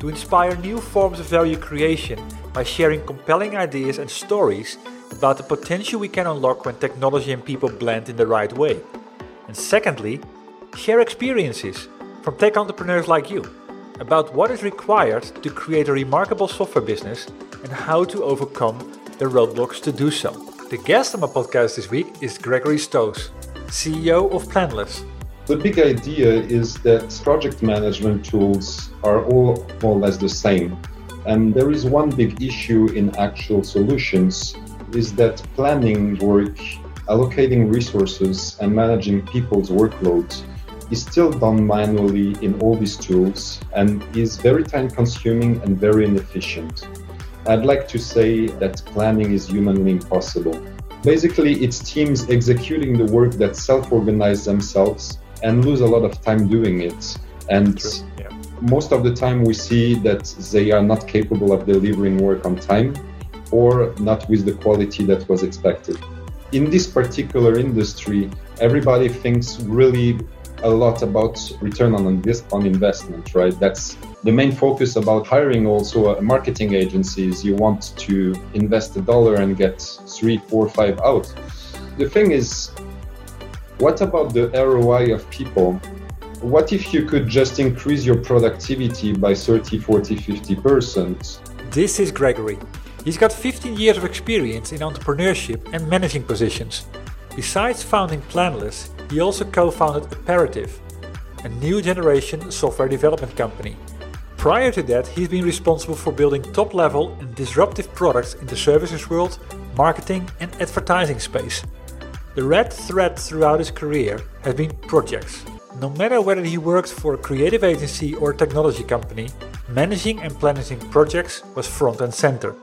to inspire new forms of value creation by sharing compelling ideas and stories about the potential we can unlock when technology and people blend in the right way. And secondly, share experiences from tech entrepreneurs like you about what is required to create a remarkable software business and how to overcome the roadblocks to do so. The guest on my podcast this week is Gregory Stoes, CEO of Planless. The big idea is that project management tools are all more or less the same. And there is one big issue in actual solutions is that planning work, allocating resources and managing people's workloads is still done manually in all these tools and is very time consuming and very inefficient. I'd like to say that planning is humanly impossible. Basically, it's teams executing the work that self organize themselves and lose a lot of time doing it. And yeah. most of the time, we see that they are not capable of delivering work on time or not with the quality that was expected. In this particular industry, everybody thinks really a lot about return on, invest- on investment, right? That's the main focus about hiring also marketing agencies. You want to invest a dollar and get three, four, five out. The thing is, what about the ROI of people? What if you could just increase your productivity by 30, 40, 50%? This is Gregory. He's got 15 years of experience in entrepreneurship and managing positions. Besides founding Planless, he also co founded Apparative, a new generation software development company. Prior to that, he's been responsible for building top level and disruptive products in the services world, marketing, and advertising space. The red thread throughout his career has been projects. No matter whether he worked for a creative agency or a technology company, managing and planning projects was front and center.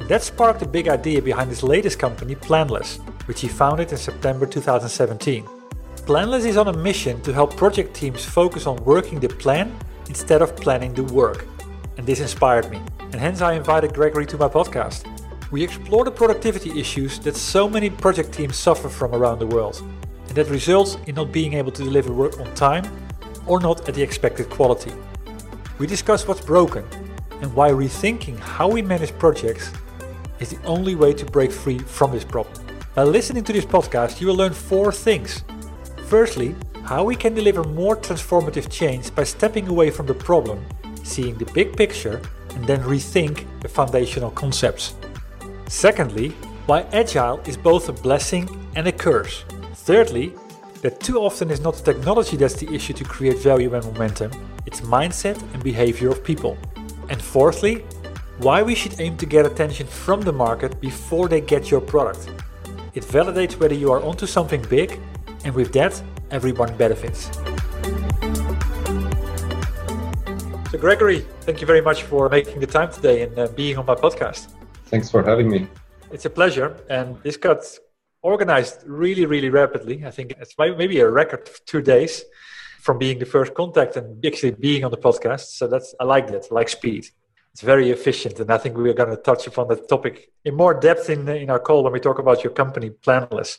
And that sparked the big idea behind his latest company, Planless, which he founded in September 2017. Planless is on a mission to help project teams focus on working the plan instead of planning the work. And this inspired me, and hence I invited Gregory to my podcast. We explore the productivity issues that so many project teams suffer from around the world, and that results in not being able to deliver work on time or not at the expected quality. We discuss what's broken and why rethinking how we manage projects is the only way to break free from this problem. By listening to this podcast, you will learn four things. Firstly, how we can deliver more transformative change by stepping away from the problem, seeing the big picture, and then rethink the foundational concepts. Secondly, why agile is both a blessing and a curse. Thirdly, that too often is not the technology that's the issue to create value and momentum, it's mindset and behavior of people. And fourthly, why we should aim to get attention from the market before they get your product. It validates whether you are onto something big, and with that, everyone benefits. So, Gregory, thank you very much for making the time today and uh, being on my podcast. Thanks for having me. It's a pleasure. And this got organized really, really rapidly. I think it's maybe a record of two days from being the first contact and actually being on the podcast. So that's I like that, I like speed. It's very efficient, and I think we are going to touch upon that topic in more depth in in our call when we talk about your company, Planless.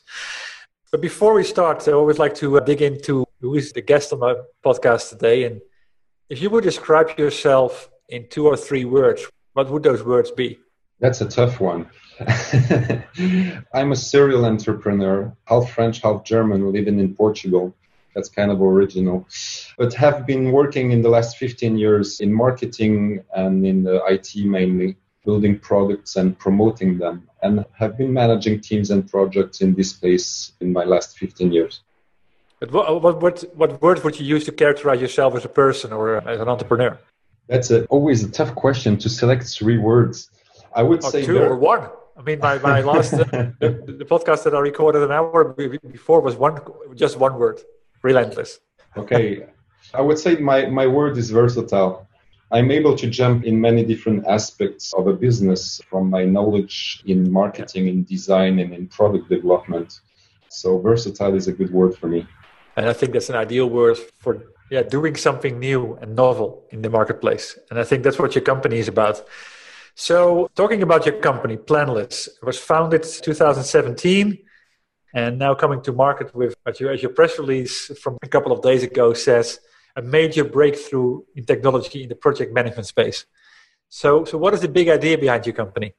But before we start, I always like to uh, dig into who is the guest on my podcast today, and if you would describe yourself in two or three words, what would those words be? That's a tough one. I'm a serial entrepreneur, half French, half German, living in Portugal. That's kind of original. But have been working in the last 15 years in marketing and in the IT mainly, building products and promoting them, and have been managing teams and projects in this space in my last 15 years. But what, what, what, what word would you use to characterize yourself as a person or as an entrepreneur? That's a, always a tough question to select three words. I would or say two or one. I mean, my, my last uh, the, the, podcast that I recorded an hour before was one just one word, relentless. okay, I would say my my word is versatile. I'm able to jump in many different aspects of a business from my knowledge in marketing, in design, and in product development. So versatile is a good word for me. And I think that's an ideal word for yeah doing something new and novel in the marketplace. And I think that's what your company is about. So, talking about your company, Planless, it was founded 2017 and now coming to market with, as your, as your press release from a couple of days ago says, a major breakthrough in technology in the project management space. So, so what is the big idea behind your company?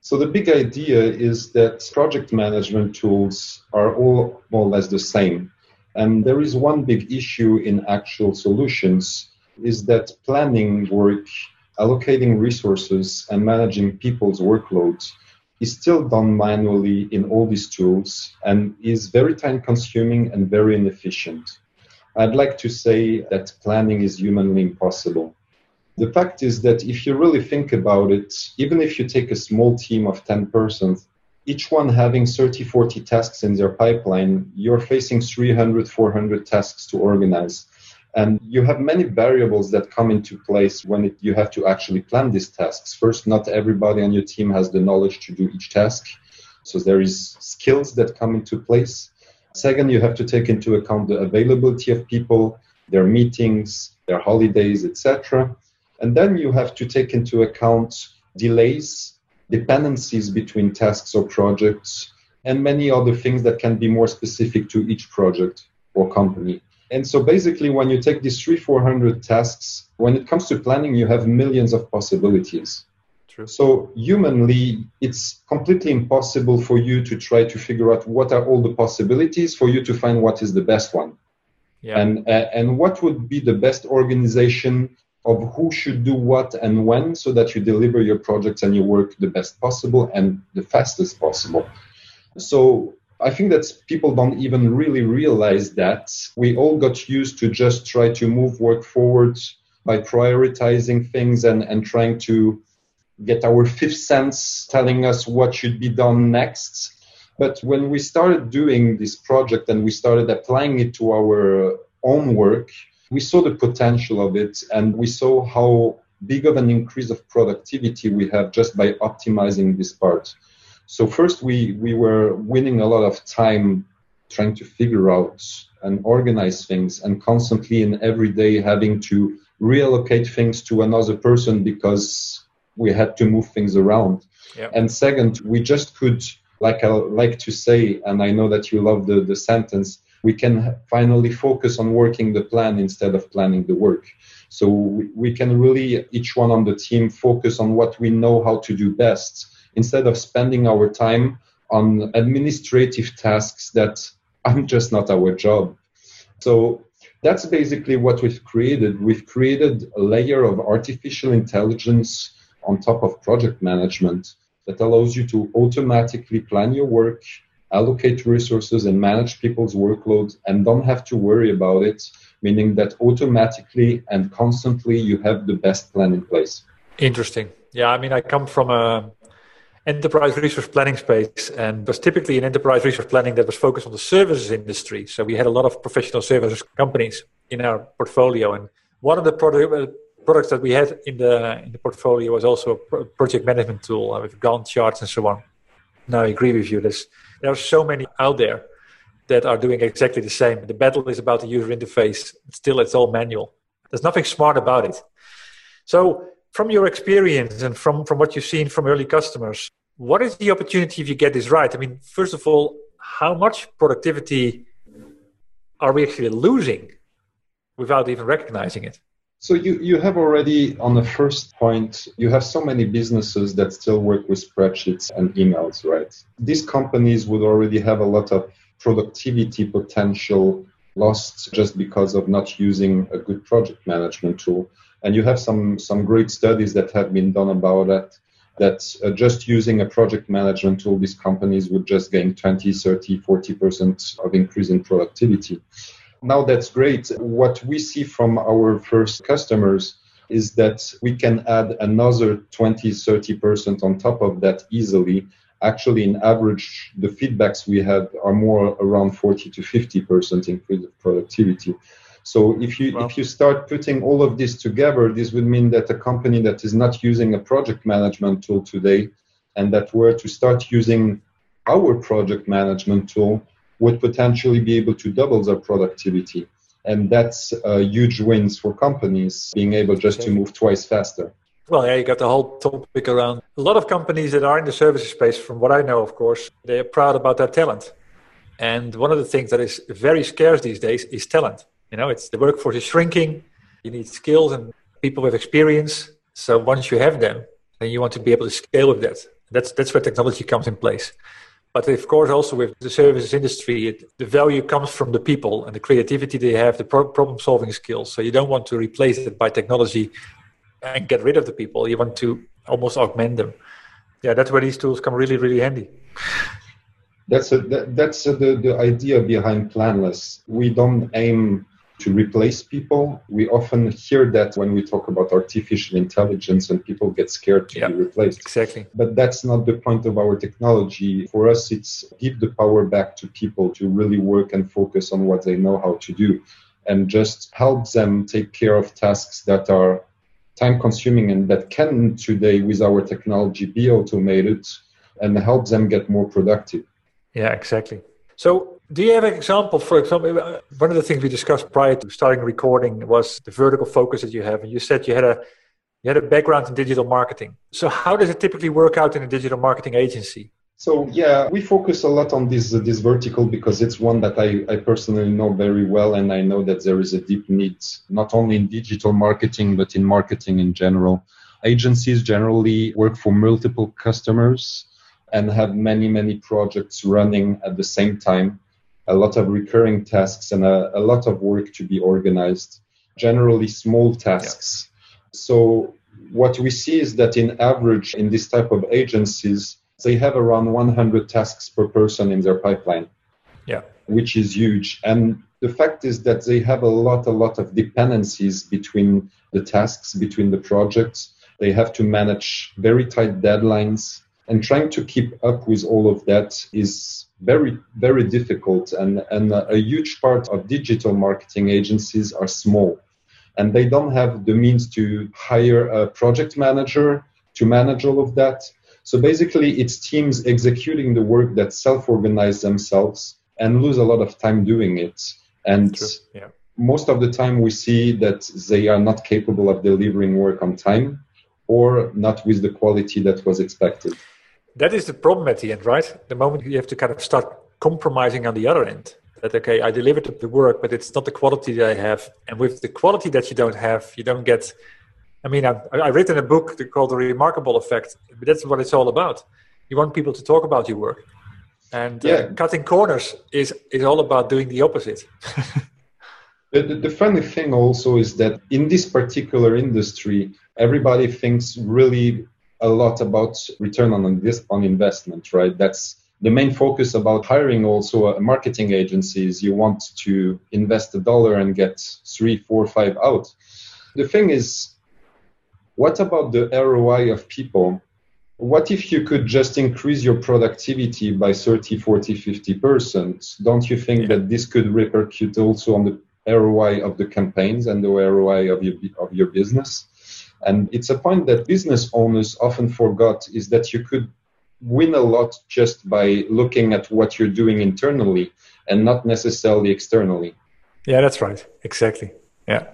So, the big idea is that project management tools are all more or less the same. And there is one big issue in actual solutions is that planning work allocating resources and managing people's workloads is still done manually in all these tools and is very time consuming and very inefficient. I'd like to say that planning is humanly impossible. The fact is that if you really think about it, even if you take a small team of 10 persons, each one having 30, 40 tasks in their pipeline, you're facing 300, 400 tasks to organize. And you have many variables that come into place when it, you have to actually plan these tasks. First, not everybody on your team has the knowledge to do each task. So there is skills that come into place. Second, you have to take into account the availability of people, their meetings, their holidays, etc. And then you have to take into account delays, dependencies between tasks or projects, and many other things that can be more specific to each project or company. And so basically, when you take these three, 400 tasks, when it comes to planning, you have millions of possibilities. True. So humanly, it's completely impossible for you to try to figure out what are all the possibilities for you to find what is the best one. Yeah. And, uh, and what would be the best organization of who should do what and when so that you deliver your projects and your work the best possible and the fastest possible. So I think that people don't even really realize that we all got used to just try to move work forward by prioritizing things and, and trying to get our fifth sense telling us what should be done next. But when we started doing this project and we started applying it to our own work, we saw the potential of it and we saw how big of an increase of productivity we have just by optimizing this part. So first, we we were winning a lot of time trying to figure out and organize things, and constantly and every day having to reallocate things to another person because we had to move things around. Yep. And second, we just could, like I like to say, and I know that you love the, the sentence, we can finally focus on working the plan instead of planning the work. So we, we can really, each one on the team, focus on what we know how to do best instead of spending our time on administrative tasks that are just not our job. So that's basically what we've created. We've created a layer of artificial intelligence on top of project management that allows you to automatically plan your work, allocate resources, and manage people's workload and don't have to worry about it, meaning that automatically and constantly you have the best plan in place. Interesting. Yeah, I mean, I come from a enterprise resource planning space and was typically an enterprise resource planning that was focused on the services industry. So we had a lot of professional services companies in our portfolio. And one of the product, uh, products that we had in the in the portfolio was also a project management tool uh, with Gantt charts and so on. Now I agree with you. There's there are so many out there that are doing exactly the same. The battle is about the user interface. Still, it's all manual. There's nothing smart about it. So from your experience and from, from what you've seen from early customers, what is the opportunity if you get this right? I mean, first of all, how much productivity are we actually losing without even recognizing it? So you, you have already on the first point, you have so many businesses that still work with spreadsheets and emails, right? These companies would already have a lot of productivity potential lost just because of not using a good project management tool. And you have some, some great studies that have been done about that, that uh, just using a project management tool, these companies would just gain 20, 30, 40% of increase in productivity. Now that's great. What we see from our first customers is that we can add another 20, 30% on top of that easily actually in average the feedbacks we have are more around 40 to 50 percent increase of productivity so if you wow. if you start putting all of this together this would mean that a company that is not using a project management tool today and that were to start using our project management tool would potentially be able to double their productivity and that's a huge wins for companies being able just to move twice faster well, yeah, you got the whole topic around a lot of companies that are in the services space, from what I know, of course, they're proud about their talent. And one of the things that is very scarce these days is talent. You know, it's the workforce is shrinking. You need skills and people with experience. So once you have them, then you want to be able to scale with that. That's that's where technology comes in place. But of course, also with the services industry, it, the value comes from the people and the creativity they have, the pro- problem-solving skills. So you don't want to replace it by technology and get rid of the people. You want to almost augment them. Yeah, that's where these tools come really, really handy. That's a, that, that's a, the, the idea behind Planless. We don't aim to replace people. We often hear that when we talk about artificial intelligence and people get scared to be replaced. Exactly. But that's not the point of our technology. For us, it's give the power back to people to really work and focus on what they know how to do and just help them take care of tasks that are time consuming and that can today with our technology be automated and help them get more productive yeah exactly so do you have an example for example uh, one of the things we discussed prior to starting recording was the vertical focus that you have and you said you had a you had a background in digital marketing. So how does it typically work out in a digital marketing agency? So yeah, we focus a lot on this uh, this vertical because it's one that I, I personally know very well, and I know that there is a deep need not only in digital marketing but in marketing in general. Agencies generally work for multiple customers and have many many projects running at the same time, a lot of recurring tasks and a, a lot of work to be organized. Generally small tasks. Yeah. So what we see is that in average in this type of agencies they have around 100 tasks per person in their pipeline. Yeah. Which is huge. And the fact is that they have a lot, a lot of dependencies between the tasks, between the projects. They have to manage very tight deadlines. And trying to keep up with all of that is very, very difficult. And, and a huge part of digital marketing agencies are small. And they don't have the means to hire a project manager to manage all of that so basically, it's teams executing the work that self organize themselves and lose a lot of time doing it. And yeah. most of the time, we see that they are not capable of delivering work on time or not with the quality that was expected. That is the problem at the end, right? The moment you have to kind of start compromising on the other end. That okay, I delivered the work, but it's not the quality that I have. And with the quality that you don't have, you don't get I mean, I've, I've written a book called The Remarkable Effect. But that's what it's all about. You want people to talk about your work. And uh, yeah. uh, cutting corners is, is all about doing the opposite. the, the, the funny thing also is that in this particular industry, everybody thinks really a lot about return on this on investment, right? That's the main focus about hiring also a marketing agencies. You want to invest a dollar and get three, four, five out. The thing is, what about the ROI of people? What if you could just increase your productivity by 30, 40, 50%? Don't you think that this could repercute also on the ROI of the campaigns and the ROI of your, of your business? And it's a point that business owners often forgot is that you could win a lot just by looking at what you're doing internally and not necessarily externally. Yeah, that's right. Exactly. Yeah.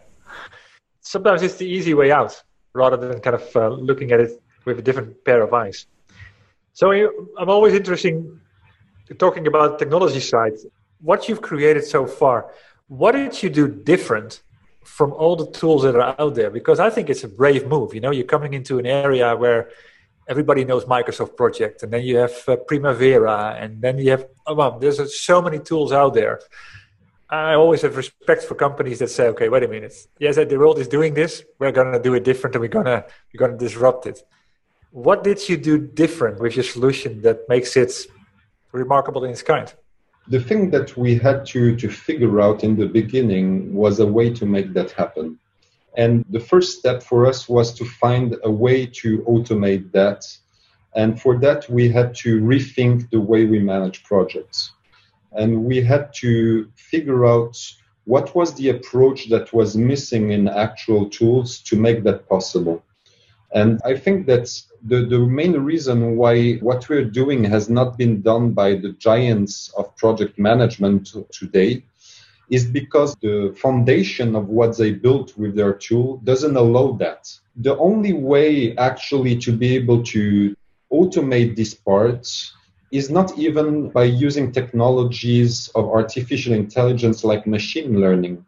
Sometimes it's the easy way out rather than kind of uh, looking at it with a different pair of eyes. So I'm always interested talking about technology side. What you've created so far, what did you do different from all the tools that are out there? Because I think it's a brave move. You know, you're coming into an area where everybody knows Microsoft Project, and then you have uh, Primavera, and then you have oh, well, there's uh, so many tools out there. I always have respect for companies that say, okay, wait a minute. Yes, the world is doing this. We're going to do it different and we're to, we're going to disrupt it. What did you do different with your solution that makes it remarkable in its kind? The thing that we had to, to figure out in the beginning was a way to make that happen. And the first step for us was to find a way to automate that. And for that, we had to rethink the way we manage projects. And we had to figure out what was the approach that was missing in actual tools to make that possible. And I think that's the, the main reason why what we're doing has not been done by the giants of project management today is because the foundation of what they built with their tool doesn't allow that. The only way actually to be able to automate these parts is not even by using technologies of artificial intelligence like machine learning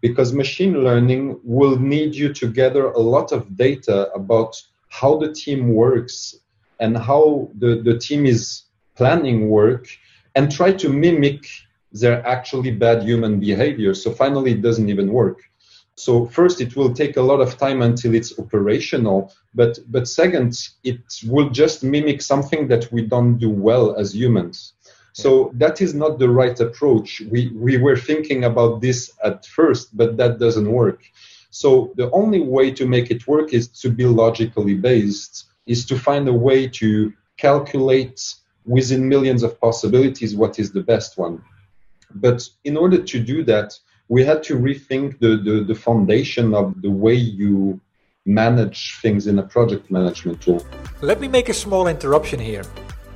because machine learning will need you to gather a lot of data about how the team works and how the, the team is planning work and try to mimic their actually bad human behavior. So finally, it doesn't even work. So first, it will take a lot of time until it's operational. But but second, it will just mimic something that we don't do well as humans. So that is not the right approach. We we were thinking about this at first, but that doesn't work. So the only way to make it work is to be logically based, is to find a way to calculate within millions of possibilities what is the best one. But in order to do that, we had to rethink the, the, the foundation of the way you manage things in a project management tool. Let me make a small interruption here.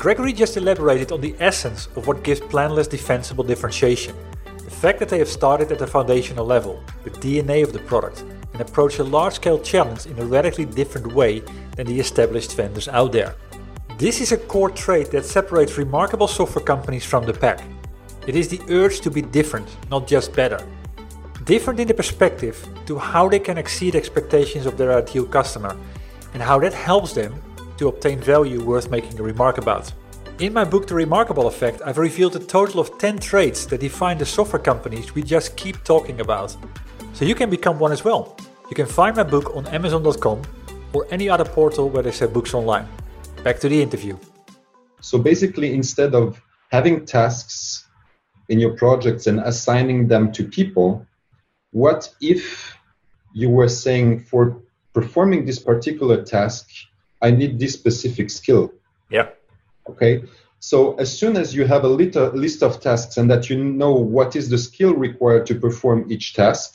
Gregory just elaborated on the essence of what gives Planless defensible differentiation. The fact that they have started at the foundational level, the DNA of the product, and approach a large scale challenge in a radically different way than the established vendors out there. This is a core trait that separates remarkable software companies from the pack. It is the urge to be different, not just better. Different in the perspective to how they can exceed expectations of their ideal customer and how that helps them to obtain value worth making a remark about. In my book The Remarkable Effect, I've revealed a total of 10 traits that define the software companies we just keep talking about. So you can become one as well. You can find my book on Amazon.com or any other portal where they sell books online. Back to the interview. So basically, instead of having tasks in your projects and assigning them to people, what if you were saying for performing this particular task, I need this specific skill? Yeah. Okay. So as soon as you have a little list of tasks and that you know what is the skill required to perform each task,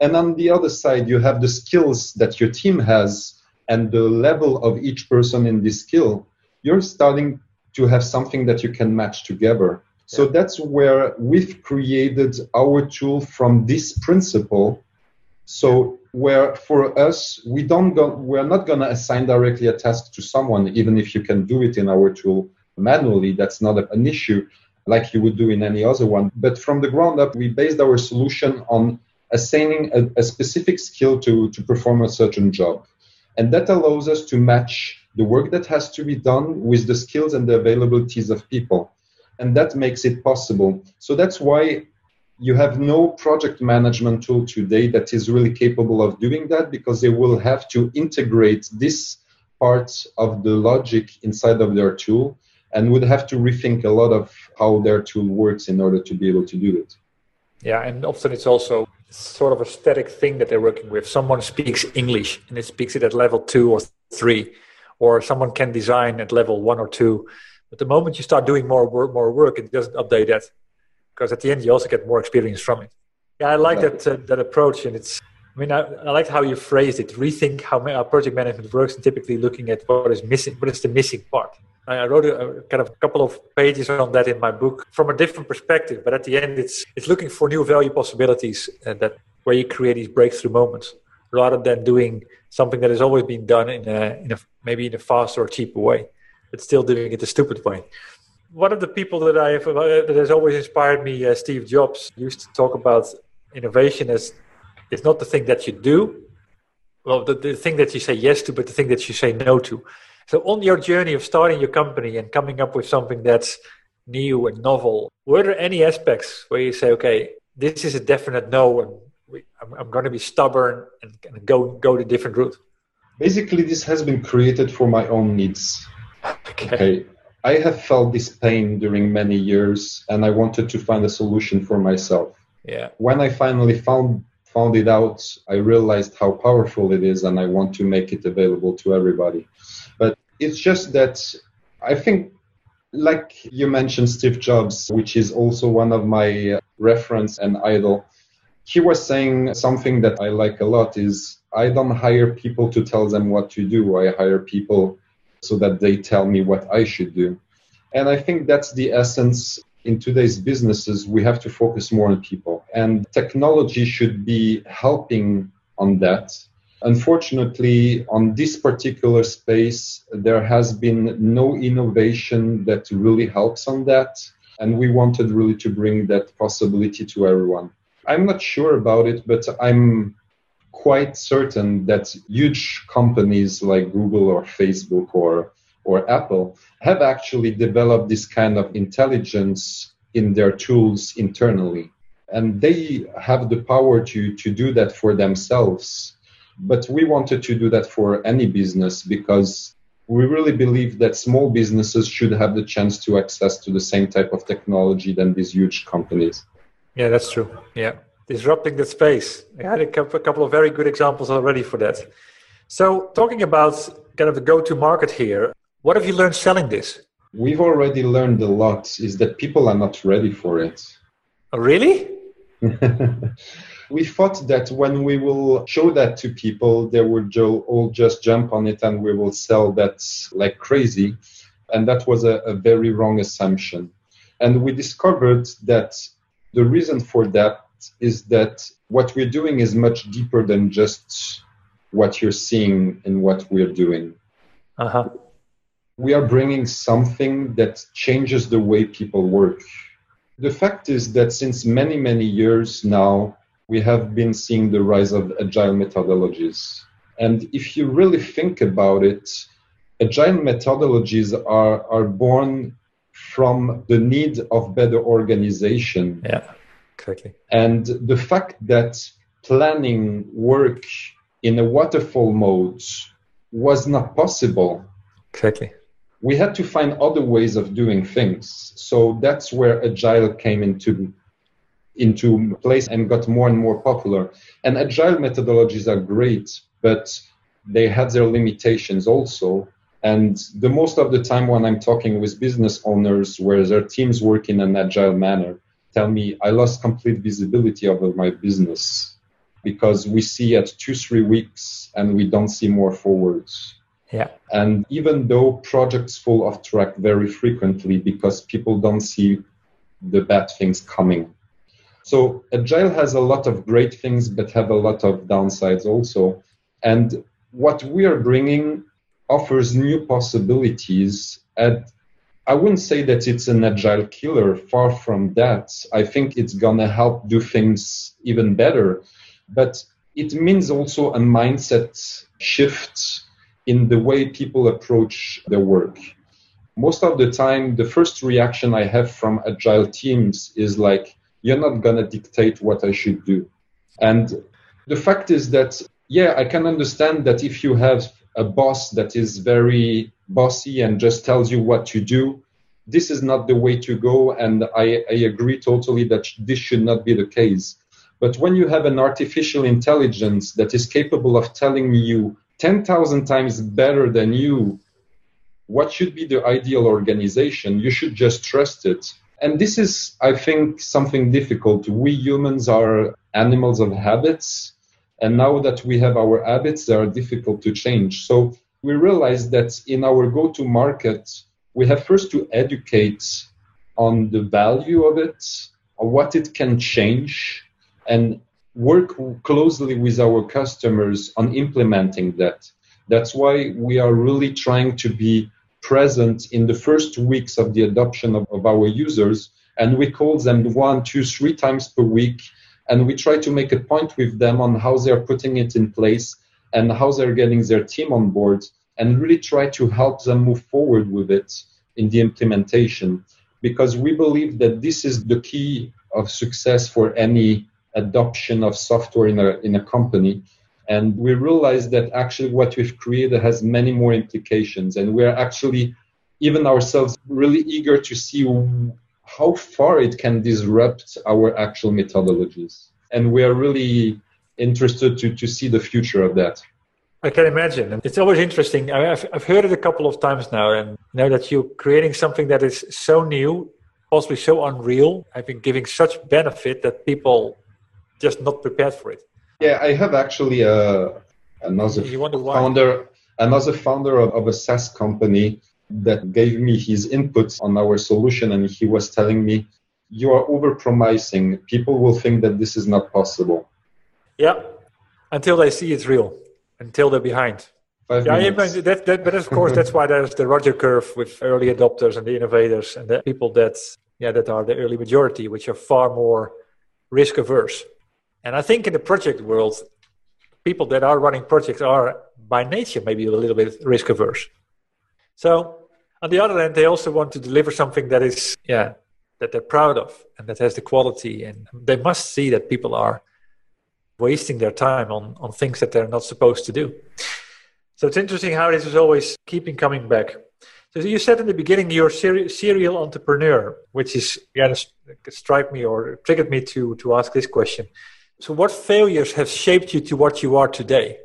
and on the other side you have the skills that your team has and the level of each person in this skill, you're starting to have something that you can match together. So that's where we've created our tool from this principle. So where for us we don't go, we're not going to assign directly a task to someone, even if you can do it in our tool manually. That's not an issue like you would do in any other one. But from the ground up, we based our solution on assigning a, a specific skill to, to perform a certain job. And that allows us to match the work that has to be done with the skills and the availabilities of people. And that makes it possible. So that's why you have no project management tool today that is really capable of doing that because they will have to integrate this part of the logic inside of their tool and would have to rethink a lot of how their tool works in order to be able to do it. Yeah, and often it's also sort of a static thing that they're working with. Someone speaks English and it speaks it at level two or three, or someone can design at level one or two. But the moment you start doing more work, more work, it doesn't update that because at the end you also get more experience from it. Yeah, I like that uh, that approach, and it's. I mean, I, I like how you phrased it. Rethink how project management works, and typically looking at what is missing, what is the missing part. I wrote a, a, kind of a couple of pages on that in my book from a different perspective. But at the end, it's it's looking for new value possibilities and that where you create these breakthrough moments rather than doing something that has always been done in a, in a maybe in a faster or cheaper way, but still doing it the stupid way. One of the people that I have uh, that has always inspired me, uh, Steve Jobs, used to talk about innovation as it's not the thing that you do, well, the, the thing that you say yes to, but the thing that you say no to. So, on your journey of starting your company and coming up with something that's new and novel, were there any aspects where you say, okay, this is a definite no, and we, I'm, I'm going to be stubborn and, and go go the different route? Basically, this has been created for my own needs. Okay. okay. I have felt this pain during many years, and I wanted to find a solution for myself. Yeah. When I finally found found it out, I realized how powerful it is, and I want to make it available to everybody. But it's just that I think, like you mentioned, Steve Jobs, which is also one of my reference and idol. He was saying something that I like a lot is I don't hire people to tell them what to do. I hire people so that they tell me what I should do. And I think that's the essence in today's businesses. We have to focus more on people, and technology should be helping on that. Unfortunately, on this particular space, there has been no innovation that really helps on that. And we wanted really to bring that possibility to everyone. I'm not sure about it, but I'm quite certain that huge companies like Google or Facebook or or Apple have actually developed this kind of intelligence in their tools internally. And they have the power to, to do that for themselves. But we wanted to do that for any business because we really believe that small businesses should have the chance to access to the same type of technology than these huge companies. Yeah, that's true. Yeah disrupting the space. I had a couple of very good examples already for that. So, talking about kind of the go to market here, what have you learned selling this? We've already learned a lot, is that people are not ready for it. Oh, really? we thought that when we will show that to people, they would all just jump on it and we will sell that like crazy. And that was a, a very wrong assumption. And we discovered that the reason for that is that what we're doing is much deeper than just what you're seeing and what we're doing. Uh-huh. We are bringing something that changes the way people work. The fact is that since many, many years now, we have been seeing the rise of agile methodologies. And if you really think about it, agile methodologies are, are born from the need of better organization. Yeah Exactly. And the fact that planning work in a waterfall mode was not possible. Exactly. We had to find other ways of doing things. So that's where agile came into into place and got more and more popular. And agile methodologies are great, but they have their limitations also. And the most of the time when I'm talking with business owners where their teams work in an agile manner, tell me I lost complete visibility over my business because we see at two, three weeks and we don't see more forwards. Yeah. And even though projects fall off track very frequently because people don't see the bad things coming. So Agile has a lot of great things, but have a lot of downsides also. And what we are bringing offers new possibilities at I wouldn't say that it's an agile killer. Far from that. I think it's gonna help do things even better. But it means also a mindset shift in the way people approach their work. Most of the time, the first reaction I have from agile teams is like, you're not gonna dictate what I should do. And the fact is that, yeah, I can understand that if you have a boss that is very bossy and just tells you what to do, this is not the way to go. And I, I agree totally that this should not be the case. But when you have an artificial intelligence that is capable of telling you 10,000 times better than you what should be the ideal organization, you should just trust it. And this is, I think, something difficult. We humans are animals of habits. And now that we have our habits, they are difficult to change. So we realize that in our go to market, we have first to educate on the value of it, on what it can change, and work closely with our customers on implementing that. That's why we are really trying to be present in the first weeks of the adoption of, of our users, and we call them one, two, three times per week, and we try to make a point with them on how they're putting it in place and how they're getting their team on board and really try to help them move forward with it in the implementation because we believe that this is the key of success for any adoption of software in a, in a company. And we realize that actually what we've created has many more implications. And we're actually, even ourselves, really eager to see how far it can disrupt our actual methodologies. And we are really interested to, to see the future of that. I can imagine. It's always interesting. I have I've heard it a couple of times now, and now that you're creating something that is so new, possibly so unreal, I've been giving such benefit that people just not prepared for it. Yeah, I have actually uh, another founder, another founder of, of a SaaS company that gave me his input on our solution, and he was telling me, "You are overpromising. People will think that this is not possible." Yeah, until they see it's real, until they're behind. Five yeah, minutes. that, that, but of course that's why there's the Roger curve with early adopters and the innovators and the people that yeah that are the early majority, which are far more risk averse. And I think in the project world, people that are running projects are by nature maybe a little bit risk averse. So on the other hand, they also want to deliver something that is yeah that they're proud of and that has the quality, and they must see that people are wasting their time on on things that they're not supposed to do. So it's interesting how this is always keeping coming back. So you said in the beginning you're a serial entrepreneur, which is yeah, strike me or triggered me to to ask this question. So, what failures have shaped you to what you are today?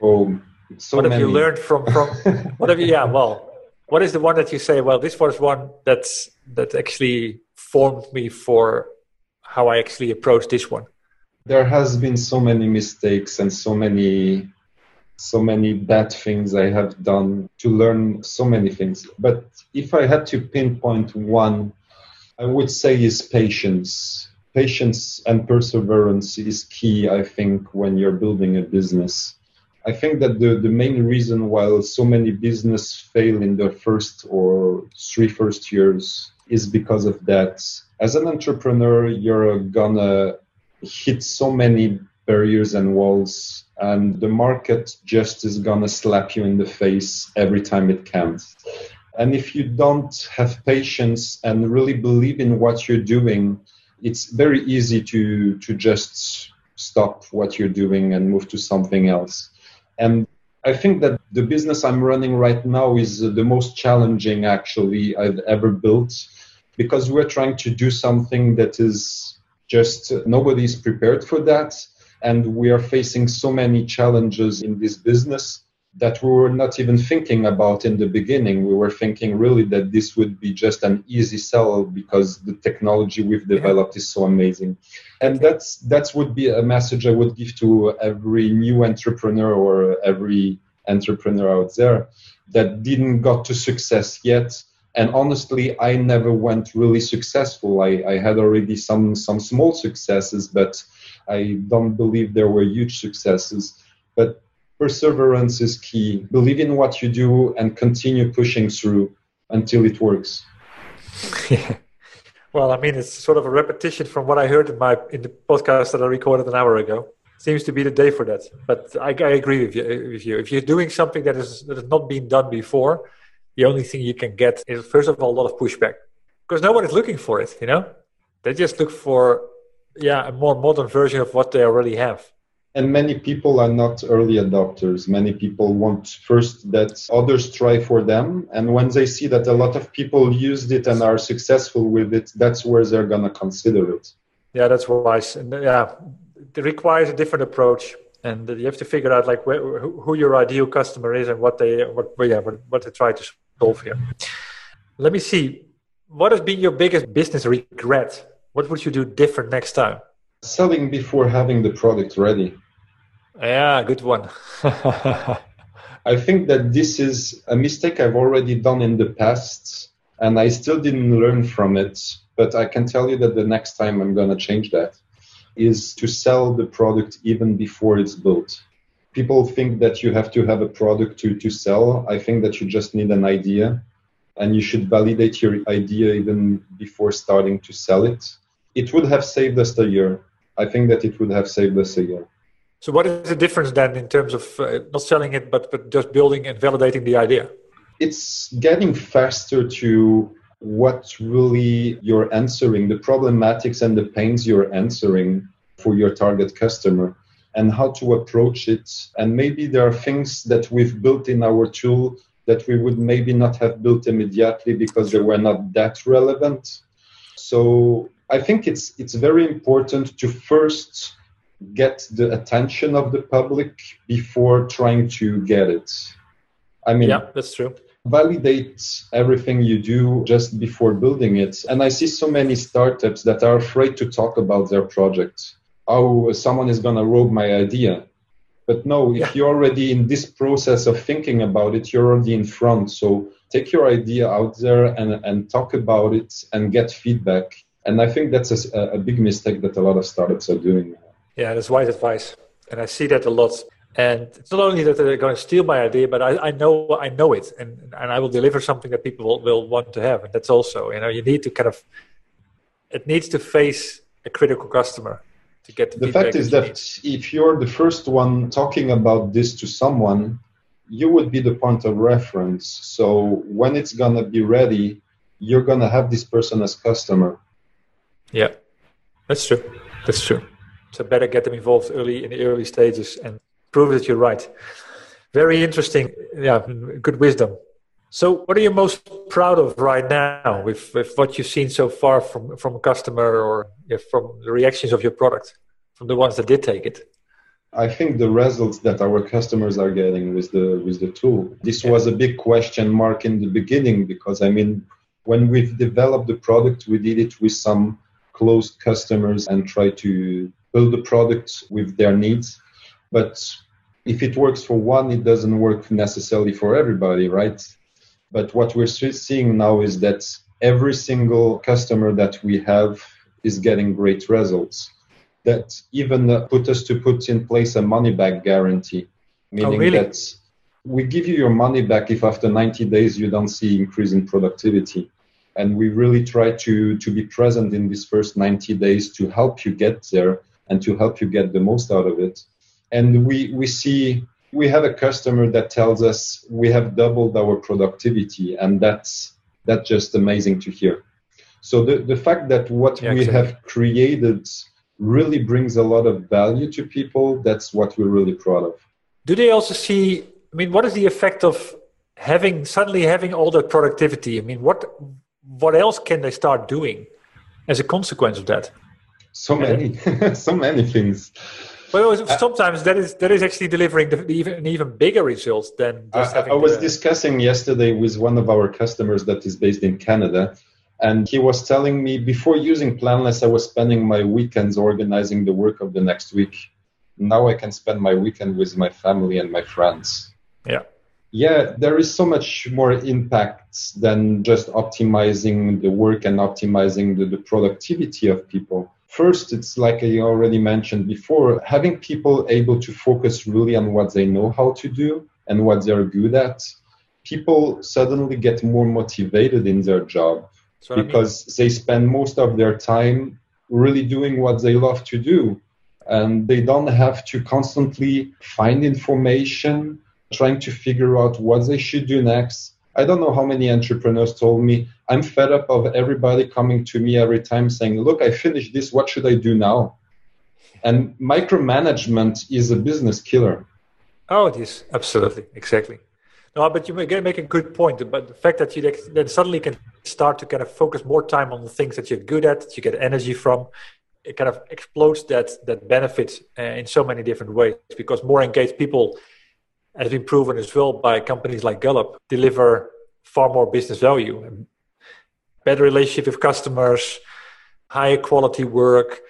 Oh, so what have many. you learned from from? what have you? Yeah, well, what is the one that you say? Well, this was one that's that actually formed me for how I actually approach this one. There has been so many mistakes and so many so many bad things I have done to learn so many things. But if I had to pinpoint one, I would say is patience patience and perseverance is key, I think, when you're building a business. I think that the, the main reason why so many business fail in the first or three first years is because of that. As an entrepreneur, you're gonna hit so many barriers and walls, and the market just is gonna slap you in the face every time it comes. And if you don't have patience and really believe in what you're doing, it's very easy to to just stop what you're doing and move to something else. And I think that the business I'm running right now is the most challenging actually I've ever built because we're trying to do something that is just nobody's prepared for that. And we are facing so many challenges in this business that we were not even thinking about in the beginning. We were thinking really that this would be just an easy sell because the technology we've developed is so amazing. And that's that's would be a message I would give to every new entrepreneur or every entrepreneur out there that didn't got to success yet. And honestly, I never went really successful. I, I had already some some small successes, but I don't believe there were huge successes. But perseverance is key. Believe in what you do and continue pushing through until it works. Well, I mean, it's sort of a repetition from what I heard in my in the podcast that I recorded an hour ago. Seems to be the day for that. But I, I agree with you, with you. If you're doing something that is that has not been done before, the only thing you can get is first of all a lot of pushback because no one is looking for it. You know, they just look for yeah a more modern version of what they already have and many people are not early adopters. Many people want first that others try for them. And when they see that a lot of people used it and are successful with it, that's where they're going to consider it. Yeah, that's wise. And yeah, it requires a different approach. And you have to figure out like where, who your ideal customer is and what they what yeah what, what they try to solve here. Let me see. What has been your biggest business regret? What would you do different next time? Selling before having the product ready. Yeah, good one. I think that this is a mistake I've already done in the past, and I still didn't learn from it. But I can tell you that the next time I'm going to change that is to sell the product even before it's built. People think that you have to have a product to, to sell. I think that you just need an idea, and you should validate your idea even before starting to sell it. It would have saved us a year I think that it would have saved us a year. So, what is the difference then in terms of uh, not selling it, but, but just building and validating the idea? It's getting faster to what really you're answering, the problematics and the pains you're answering for your target customer and how to approach it. And maybe there are things that we've built in our tool that we would maybe not have built immediately because they were not that relevant. So I think it's it's very important to first get the attention of the public before trying to get it. I mean, yeah, that's true. Validate everything you do just before building it. And I see so many startups that are afraid to talk about their project. Oh, someone is going to rob my idea. But no, if yeah. you're already in this process of thinking about it, you're already in front. So take your idea out there and, and talk about it and get feedback. And I think that's a, a big mistake that a lot of startups are doing. Yeah, that's wise advice. And I see that a lot. And it's not only that they're going to steal my idea, but I, I know I know it, and and I will deliver something that people will, will want to have. And that's also, you know, you need to kind of, it needs to face a critical customer to get the, the fact is that need. if you're the first one talking about this to someone, you would be the point of reference. So when it's gonna be ready, you're gonna have this person as customer. Yeah, that's true. That's true. So better get them involved early in the early stages and prove that you're right. Very interesting. Yeah, good wisdom. So, what are you most proud of right now with, with what you've seen so far from from a customer or from the reactions of your product, from the ones that did take it? I think the results that our customers are getting with the with the tool. This was a big question mark in the beginning because I mean, when we've developed the product, we did it with some closed customers and try to build the product with their needs. But if it works for one, it doesn't work necessarily for everybody, right? But what we're seeing now is that every single customer that we have is getting great results. That even uh, put us to put in place a money back guarantee, meaning oh, really? that we give you your money back if after 90 days you don't see increase in productivity. And we really try to, to be present in these first 90 days to help you get there and to help you get the most out of it. And we, we see we have a customer that tells us we have doubled our productivity, and that's that's just amazing to hear. So the, the fact that what yeah, we exactly. have created really brings a lot of value to people, that's what we're really proud of. Do they also see I mean what is the effect of having suddenly having all that productivity? I mean what what else can they start doing as a consequence of that? so many so many things. Well uh, sometimes that is that is actually delivering the, even an even bigger results than I, I, was the, discussing yesterday with one of our customers that is based in canada and he was telling me before using planless i was spending my weekends organizing the work of the next week. Now i can spend my weekend with my family and my friends. Yeah yeah there is so much more impact than just optimizing the work and optimizing the, the productivity of people First, it's like I already mentioned before, having people able to focus really on what they know how to do and what they're good at. People suddenly get more motivated in their job because I mean. they spend most of their time really doing what they love to do. And they don't have to constantly find information, trying to figure out what they should do next. I don't know how many entrepreneurs told me, I'm fed up of everybody coming to me every time saying, Look, I finished this. What should I do now? And micromanagement is a business killer. Oh, it is. Absolutely. Exactly. No, but you make a good point. But the fact that you then suddenly can start to kind of focus more time on the things that you're good at, that you get energy from, it kind of explodes that that benefit uh, in so many different ways because more engaged people has been proven as well by companies like Gallup, deliver far more business value, better relationship with customers, higher quality work.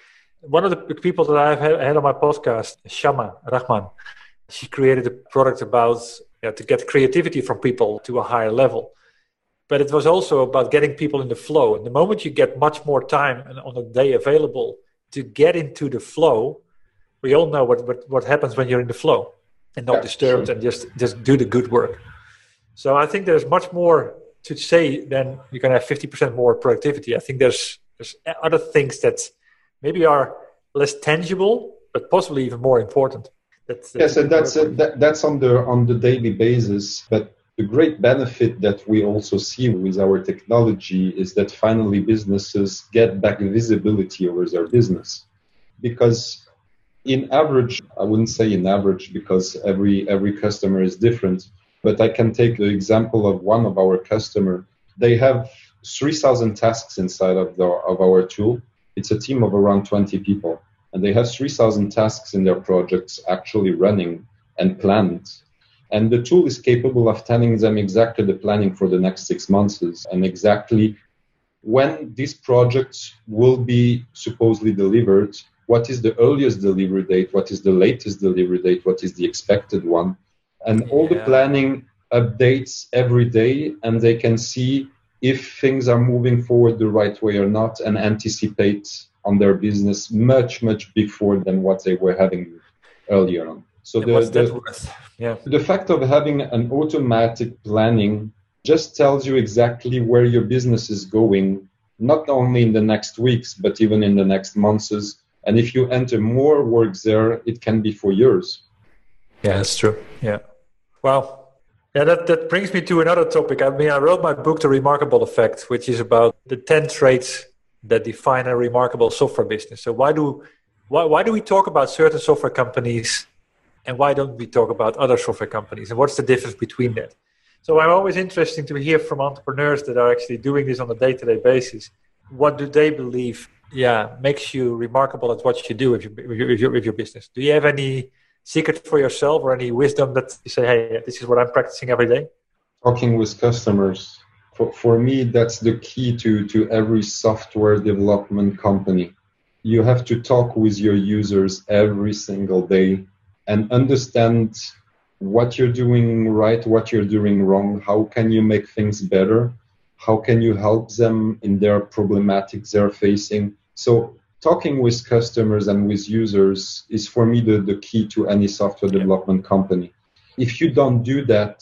One of the people that I've had on my podcast, Shama Rahman, she created a product about you know, to get creativity from people to a higher level. But it was also about getting people in the flow. And the moment you get much more time on a day available to get into the flow, we all know what, what, what happens when you're in the flow and not yeah, disturbed sure. and just just do the good work. So I think there's much more to say than you can have 50% more productivity. I think there's there's other things that maybe are less tangible, but possibly even more important. That's, yes, and that's uh, that, that's on the on the daily basis. But the great benefit that we also see with our technology is that finally businesses get back visibility over their business. Because in average, I wouldn't say in average because every every customer is different, but I can take the example of one of our customer. They have 3,000 tasks inside of the of our tool. It's a team of around 20 people, and they have 3,000 tasks in their projects actually running and planned and the tool is capable of telling them exactly the planning for the next six months and exactly when these projects will be supposedly delivered, what is the earliest delivery date, what is the latest delivery date, what is the expected one. And yeah. all the planning updates every day, and they can see if things are moving forward the right way or not and anticipate on their business much, much before than what they were having earlier on. So the, the, yeah. the fact of having an automatic planning just tells you exactly where your business is going, not only in the next weeks, but even in the next months. And if you enter more work there, it can be for years. Yeah, that's true. Yeah. Well, yeah, that, that brings me to another topic. I mean, I wrote my book, The Remarkable Effect, which is about the 10 traits that define a remarkable software business. So why do why, why do we talk about certain software companies and why don't we talk about other software companies and what's the difference between that so i'm always interesting to hear from entrepreneurs that are actually doing this on a day-to-day basis what do they believe yeah makes you remarkable at what you do with your, with your, with your business. Do you have any secret for yourself or any wisdom that you say hey this is what i'm practicing every day talking with customers. For, for me that's the key to to every software development company. You have to talk with your users every single day and understand what you're doing right, what you're doing wrong, how can you make things better, how can you help them in their problematics they're facing. So talking with customers and with users is for me the, the key to any software development company. If you don't do that,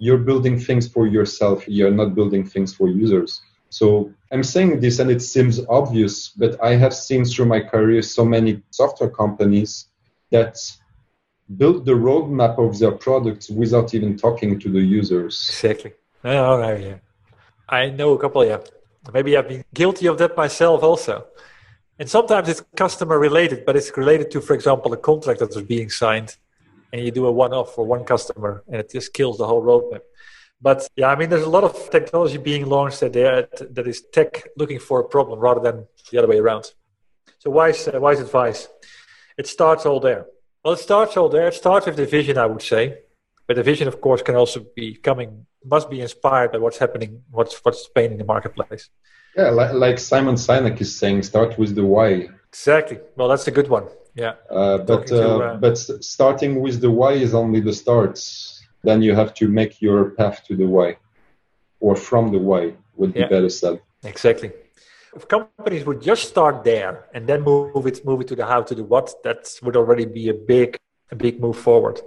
you're building things for yourself, you're not building things for users. So I'm saying this and it seems obvious, but I have seen through my career so many software companies that build the roadmap of their products without even talking to the users. Exactly. Oh, yeah. I know a couple, yeah. Maybe I've been guilty of that myself also. And sometimes it's customer related, but it's related to, for example, a contract that is being signed and you do a one off for one customer and it just kills the whole roadmap. But yeah, I mean, there's a lot of technology being launched that, that is tech looking for a problem rather than the other way around. So, wise, uh, wise advice. It starts all there. Well, it starts all there. It starts with the vision, I would say. But the vision, of course, can also be coming, must be inspired by what's happening, what's what's paying in the marketplace. Yeah, like, like Simon Sinek is saying, start with the why. Exactly. Well, that's a good one. Yeah. Uh, but to, uh, uh, but starting with the why is only the start. Then you have to make your path to the why, or from the why would be yeah. better said. Exactly if companies would just start there and then move it move it to the how to the what, that would already be a big a big move forward.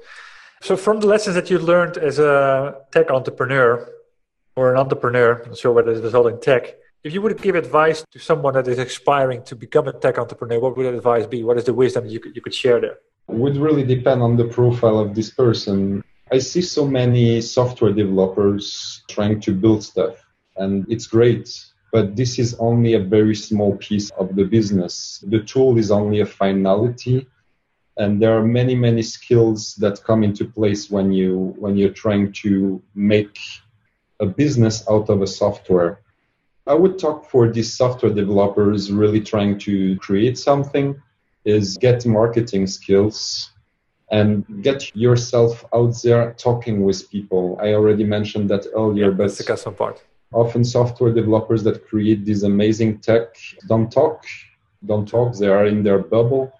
So from the lessons that you learned as a tech entrepreneur or an entrepreneur, I'm not sure whether it was all in tech, if you would give advice to someone that is aspiring to become a tech entrepreneur, what would that advice be? What is the wisdom you could, you could share there? It would really depend on the profile of this person. I see so many software developers trying to build stuff, and it's great but this is only a very small piece of the business. The tool is only a finality and there are many many skills that come into place when you when you're trying to make a business out of a software. I would talk for these software developers really trying to create something is get marketing skills and get yourself out there talking with people. I already mentioned that earlier yeah, but the custom part. often software developers that create this amazing tech don't talk don't talk. They are in their bubble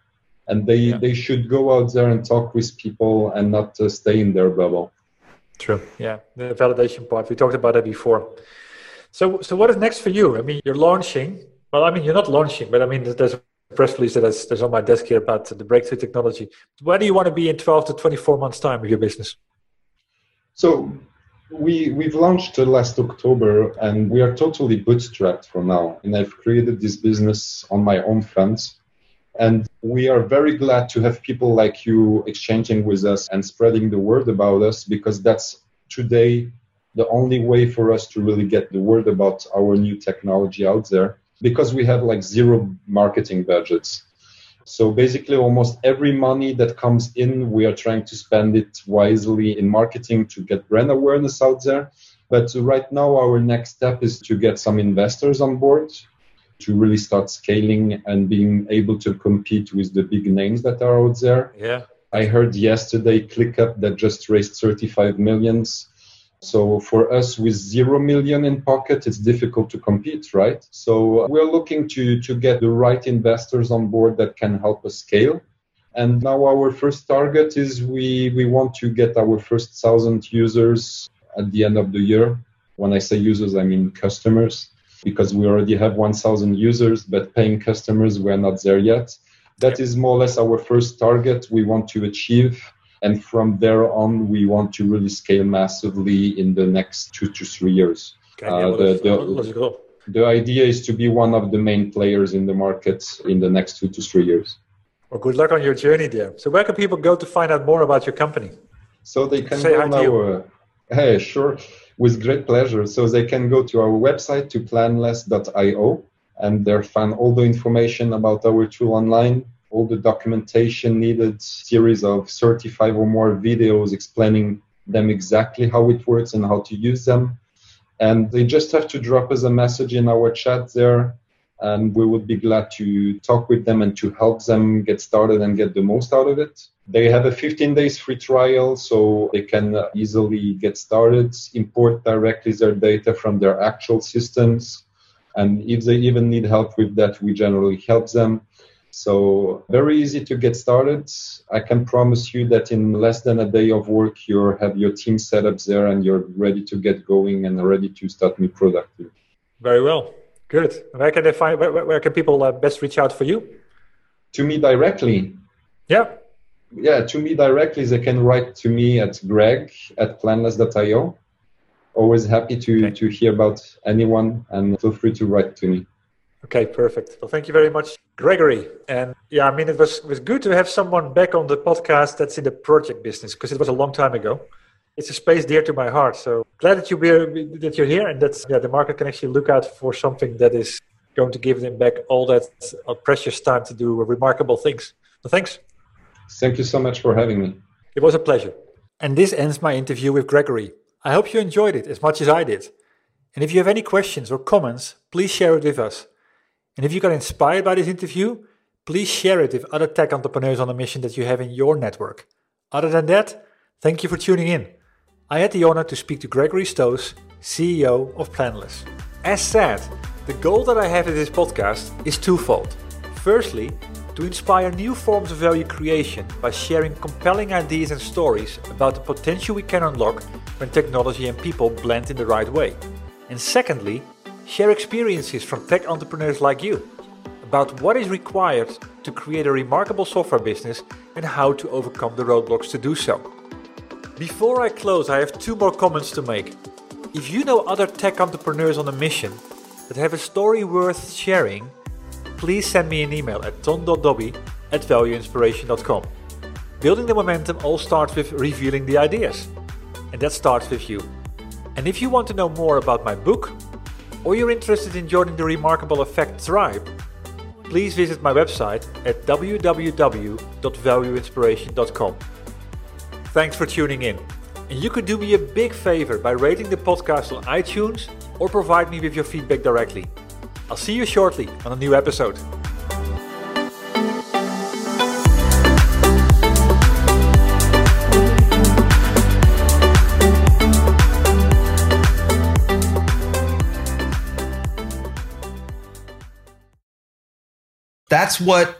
and they yeah. they should go out there and talk with people and not uh, stay in their bubble. True. Yeah. The validation part. We talked about that before. So so what is next for you? I mean you're launching. Well i mean you're not launching but i mean there's a press release that's, that's on my desk here about the breakthrough technology. Where do you want to be in 12 to 24 months time with your business? So we we've launched last October and we are totally bootstrapped for now. And I've created this business on my own funds. And we are very glad to have people like you exchanging with us and spreading the word about us because that's today the only way for us to really get the word about our new technology out there because we have like zero marketing budgets. So basically, almost every money that comes in, we are trying to spend it wisely in marketing to get brand awareness out there. But right now, our next step is to get some investors on board to really start scaling and being able to compete with the big names that are out there. Yeah. I heard yesterday ClickUp that just raised 35 millions. So for us with zero million in pocket, it's difficult to compete, right? So we're looking to, to get the right investors on board that can help us scale. And now our first target is we, we want to get our first thousand users at the end of the year. When I say users, I mean customers, because we already have 1,000 users, but paying customers, we're not there yet. That is more or less our first target we want to achieve. And from there on, we want to really scale massively in the next two to three years. Okay, uh, the, the, the idea is to be one of the main players in the market in the next two to three years. Well, good luck on your journey there. So, where can people go to find out more about your company? So they can Say go now. Hey, sure, with great pleasure. So they can go to our website to planless.io and there find all the information about our tool online all the documentation needed, series of 35 or more videos explaining them exactly how it works and how to use them. And they just have to drop us a message in our chat there, and we would be glad to talk with them and to help them get started and get the most out of it. They have a 15 days free trial, so they can easily get started, import directly their data from their actual systems. And if they even need help with that, we generally help them. So very easy to get started. I can promise you that in less than a day of work, you have your team set up there and you're ready to get going and ready to start new product. Very well. Good. Where can they find? Where, where can people uh, best reach out for you? To me directly. Yeah. Yeah, to me directly, they can write to me at greg at planless.io. Always happy to, okay. to hear about anyone and feel free to write to me. Okay, perfect. Well, thank you very much, Gregory. And yeah, I mean, it was it was good to have someone back on the podcast that's in the project business because it was a long time ago. It's a space dear to my heart. So glad that you be, that you're here and that yeah, the market can actually look out for something that is going to give them back all that uh, precious time to do remarkable things. So thanks. Thank you so much for having me. It was a pleasure. And this ends my interview with Gregory. I hope you enjoyed it as much as I did. And if you have any questions or comments, please share it with us. And if you got inspired by this interview, please share it with other tech entrepreneurs on a mission that you have in your network. Other than that, thank you for tuning in. I had the honor to speak to Gregory Stoes, CEO of Planless. As said, the goal that I have in this podcast is twofold. Firstly, to inspire new forms of value creation by sharing compelling ideas and stories about the potential we can unlock when technology and people blend in the right way. And secondly, Share experiences from tech entrepreneurs like you about what is required to create a remarkable software business and how to overcome the roadblocks to do so. Before I close, I have two more comments to make. If you know other tech entrepreneurs on a mission that have a story worth sharing, please send me an email at ton.dobbe at valueinspiration.com. Building the momentum all starts with revealing the ideas, and that starts with you. And if you want to know more about my book, or you're interested in joining the Remarkable Effect tribe, please visit my website at www.valueinspiration.com. Thanks for tuning in. And you could do me a big favor by rating the podcast on iTunes or provide me with your feedback directly. I'll see you shortly on a new episode. That's what